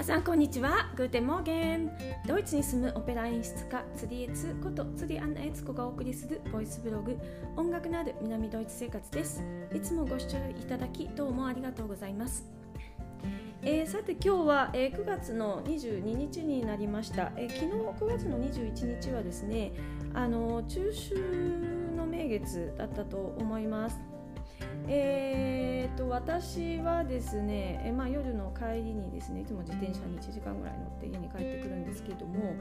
皆さんこんにちは。 Guten Morgen。ドイツに住むオペラ演出家釣りエツこと釣りアンナエツコがお送りするボイスブログ。音楽のある南ドイツ生活です。いつもご視聴いただきどうもありがとうございます。えー、さて今日は、えー、9月の22日になりました、えー、昨日9月の21日はですねあの中秋の名月だったと思います。えーと、私はですね、えまあ、夜の帰りにですねいつも自転車に1時間ぐらい乗って家に帰ってくるんですけども、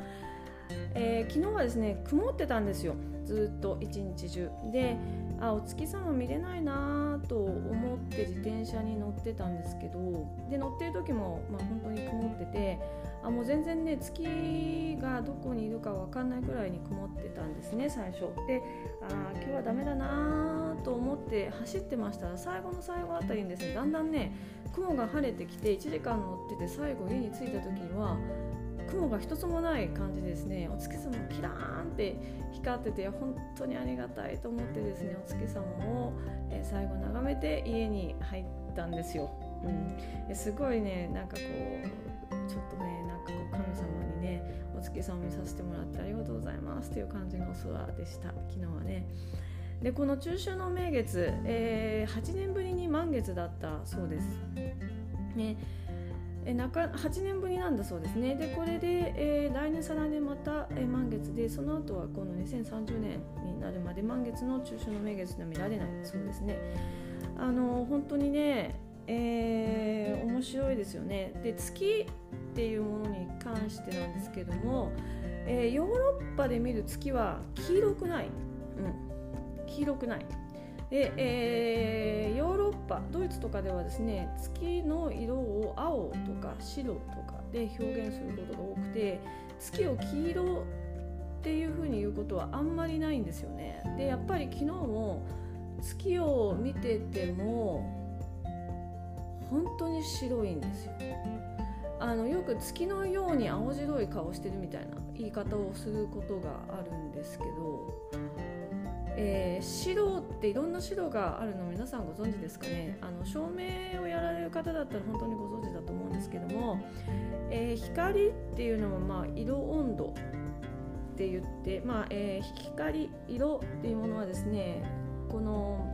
えー、昨日はですね曇ってたんですよ。ずっと一日中。であお月様見れないなと思って自転車に乗ってたんですけどで乗ってる時も、まあ、本当に曇っててあもう全然ね月がどこにいるか分かんないくらいに曇ってたんですね最初。であ今日はダメだなと思って走ってましたら最後の最後あたりにですねだんだんね雲が晴れてきて1時間乗ってて最後家に着いた時には雲が一つもない感じですねお月様キラーンって光ってて本当にありがたいと思ってですねお月様を、え最後眺めて家に入ったんですよ。うん、すごいねなんかこうちょっとねなんかこう神様にねお月様見させてもらってありがとうございますっていう感じのお空でした昨日はね。でこの中秋の名月、えー、8年ぶりに満月だったそうです。ねえ中8年ぶりなんだそうですね。でこれで、えー、来年再来年また、えー、満月でその後はこの2030年になるまで満月の中秋の名月が見られないそうですね。あの本当にね、えー、面白いですよね。で月っていうものに関してなんですけども、え、ヨーロッパで見る月は黄色くない、うん、黄色くない。で、えー、ヨーロッパドイツとかではですね月の色を青とか白とかで表現することが多くて月を黄色っていうふうに言うことはあんまりないんですよね。でやっぱり昨日も月を見てても本当に白いんですよ。あのよく月のように青白い顔してるみたいな言い方をすることがあるんですけどえー、白っていろんな白があるの皆さんご存知ですかね？あの照明をやられる方だったら本当にご存知だと思うんですけども、えー、光っていうのはまあ色温度って言って、まあえー、光色っていうものはですねこの、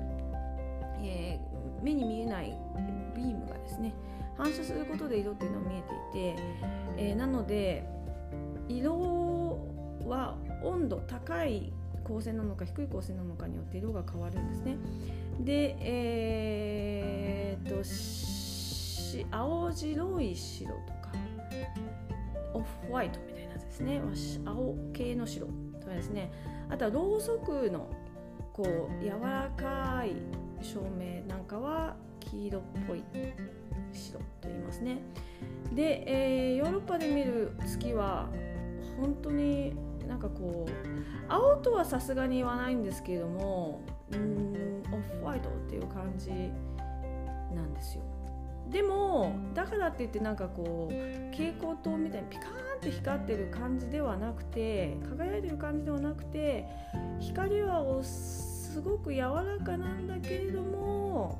えー、目に見えないビームがですね反射することで色っていうのは見えていて、えー、なので色は温度高い光線なのか低い光線なのかによって色が変わるんですね。で、えー、っと青白い白とかオフホワイトみたいなやつですね。青系の白とかですね。あとはろうそくのこう柔らかい照明なんかは黄色っぽい白と言いますね。で、えー、ヨーロッパで見る月は本当になんかこう青とはさすがに言わないんですけれどもうんオフホワイトっていう感じなんですよ。でもだからって言ってなんかこう蛍光灯みたいにピカーンって光ってる感じではなくて輝いてる感じではなくて光はすごく柔らかなんだけれども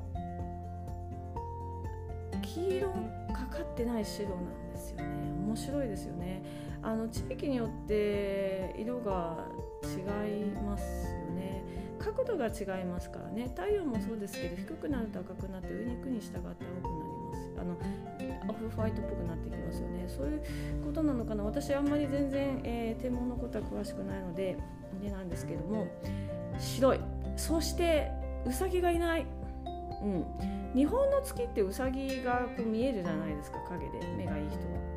黄色かかってない白なんですよね。面白いですよね。あの地域によって色が違いますよね。角度が違いますからね。太陽もそうですけど低くなると赤くなって上に行くに従って青くなります。あのオフホワイトっぽくなってきますよね。そういうことなのかな。私あんまり全然、えー、天文のことは詳しくないのででなんですけども白い。そしてウサギがいない。うん、日本の月ってウサギがこう見えるじゃないですか。影で。目がいい人は。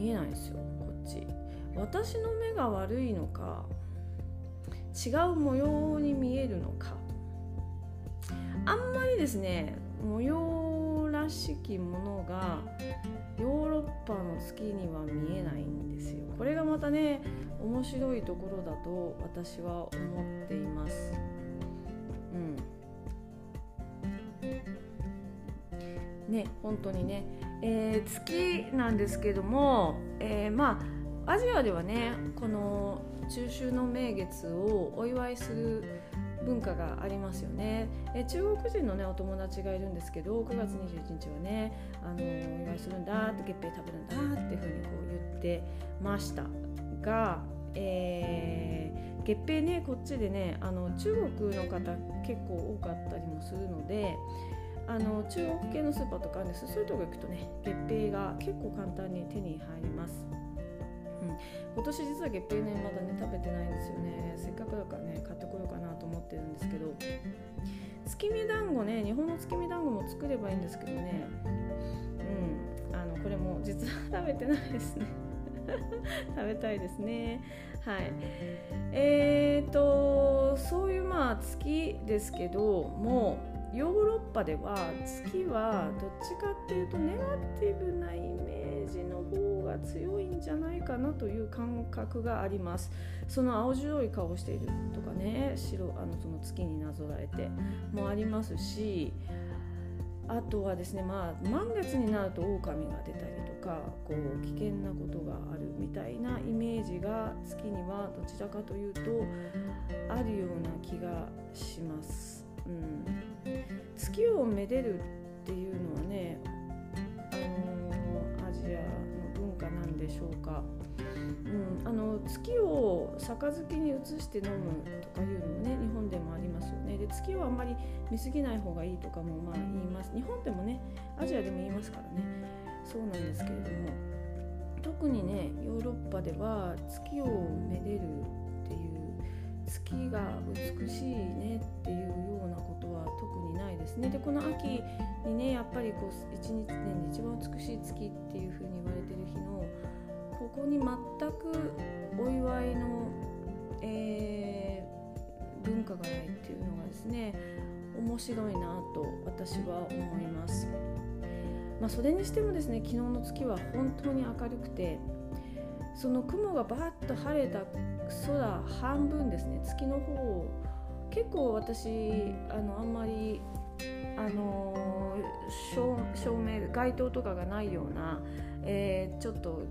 見えないんですよこっち。私の目が悪いのか違う模様に見えるのか。あんまりですね模様らしきものがヨーロッパの月には見えないんですよ。これがまたね面白いところだと私は思っています。うん。ね本当にね。えー、月なんですけども、えー、まあアジアではねこの中秋の名月をお祝いする文化がありますよね。え中国人のねお友達がいるんですけど9月21日はねあのお祝いするんだって月餅食べるんだっていうふうにこう言ってましたが、えー、月餅ねこっちでねあの中国の方結構多かったりもするのであの中国系のスーパーとかあるんです。そういうとこ行くとね月餅が結構簡単に手に入ります。うん、今年実は月餅ねまだね食べてないんですよね。せっかくだからね買ってこようかなと思ってるんですけど。月見団子ね日本の月見団子も作ればいいんですけどね。うん。あのこれも実は食べてないですね。食べたいですね。はい。えーとそういうまあ月ですけどもうヨーロッパでは月はどっちかっていうとネガティブなイメージの方が強いんじゃないかなという感覚がありますその青白い顔しているとかね白あのその月になぞらえてもありますしあとはですねまあ満月になると狼が出たりとかこう危険なことがあるみたいなイメージが月にはどちらかというとあるような気がします。うん、月をめでるっていうのはね、あの、アジアの文化なんでしょうか。うん、あの月を杯に移して飲むとかいうのもね日本でもありますよね。で月をあんまり見過ぎない方がいいとかもまあ言います。日本でもねアジアでも言いますからね。そうなんですけれども特にねヨーロッパでは月をめでる月が美しいねっていうようなことは特にないですねでこの秋にねやっぱりこう一日年で一番美しい月っていうふうに言われてる日のここに全くお祝いの、えー、文化がないっていうのがですね面白いなと私は思います。まあ、それにしてもですね昨日の月は本当に明るくてその雲がバーッと晴れた空半分ですね。月の方結構私あのあんまりあの照明街灯とかがないような、えー、ちょっと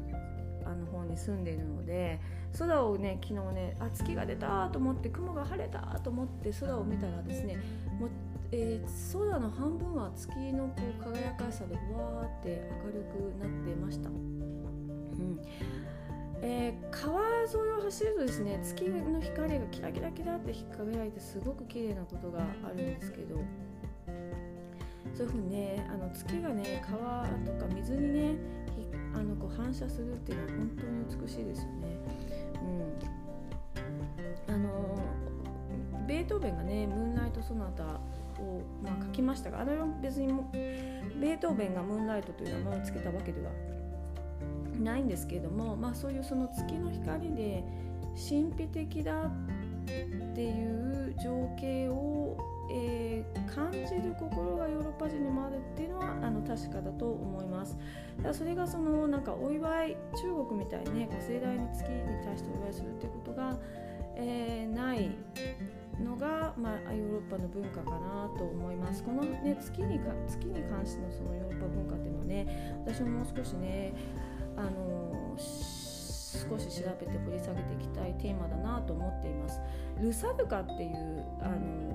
あの方に住んでいるので空をね昨日ねあ月が出たと思って雲が晴れたと思って空を見たらですねもう、えー、空の半分は月のこう輝かしさでわーって明るくなってました。うん。えー、川沿いを走るとですね月の光がキラキラキラって輝いてすごく綺麗なことがあるんですけどそういうふうにねあの月がね川とか水にねあのこう反射するっていうのは本当に美しいですよね。うん、あのベートーベンがね「ムーンライト・ソナタ」を、まあ、書きましたがあれは別にもベートーベンが「ムーンライト」という名前を付けたわけではないんですけれども、まあ、そういうその月の光で神秘的だっていう情景をえー、感じる心がヨーロッパ人にもあるっていうのはあの確かだと思います。だからそれがそのなんかお祝い中国みたいにねこう盛大に月に対してお祝いするっていうことが、えー、ないのが、まあ、ヨーロッパの文化かなと思います。この、ね、月にか月に関してのそのヨーロッパ文化っていうのはね私ももう少しねあの少し調べて掘り下げていきたいテーマだなと思っています。ルサルカっていうあの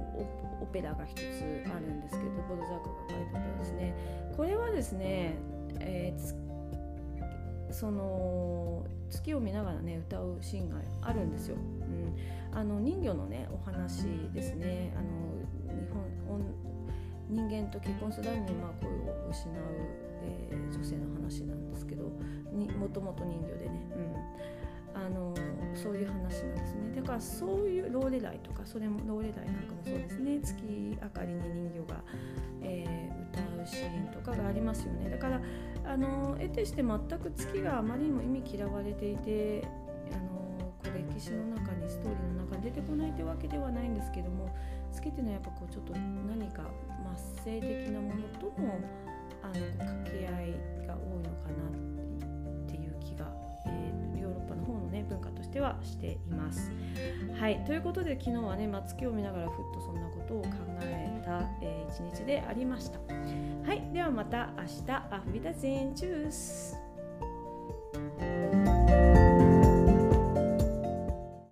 オペラが一つあるんですけどボルザークが書いたオペラですね。これはですね、えー、その月を見ながらね歌うシーンがあるんですよ。うん、あの人魚のねお話ですね。あの日本人間と結婚するためにまあ声を失う、えー、女性の話なんですけどもともと人魚でね、うん、あのそういう話なんですね。だからそういうローレライとかそれもローレライなんかもそうですね。月明かりに人魚が、えー、歌うシーンとかがありますよね。だからあの得てして全く月があまりにも意味嫌われていてあのこう歴史の中にストーリーの中に出てこないというわけではないんですけども月っていうのはやっぱこうちょっと何か末性的なものともあの掛け合いが多いのかなっていう気が、えー、ヨーロッパの方のね文化としてはしています。はい。ということで昨日はね、まあ、月を見ながらふっとそんなことを考えた、えー、一日でありました。はい。ではまた明日。アフリダゼンチュース。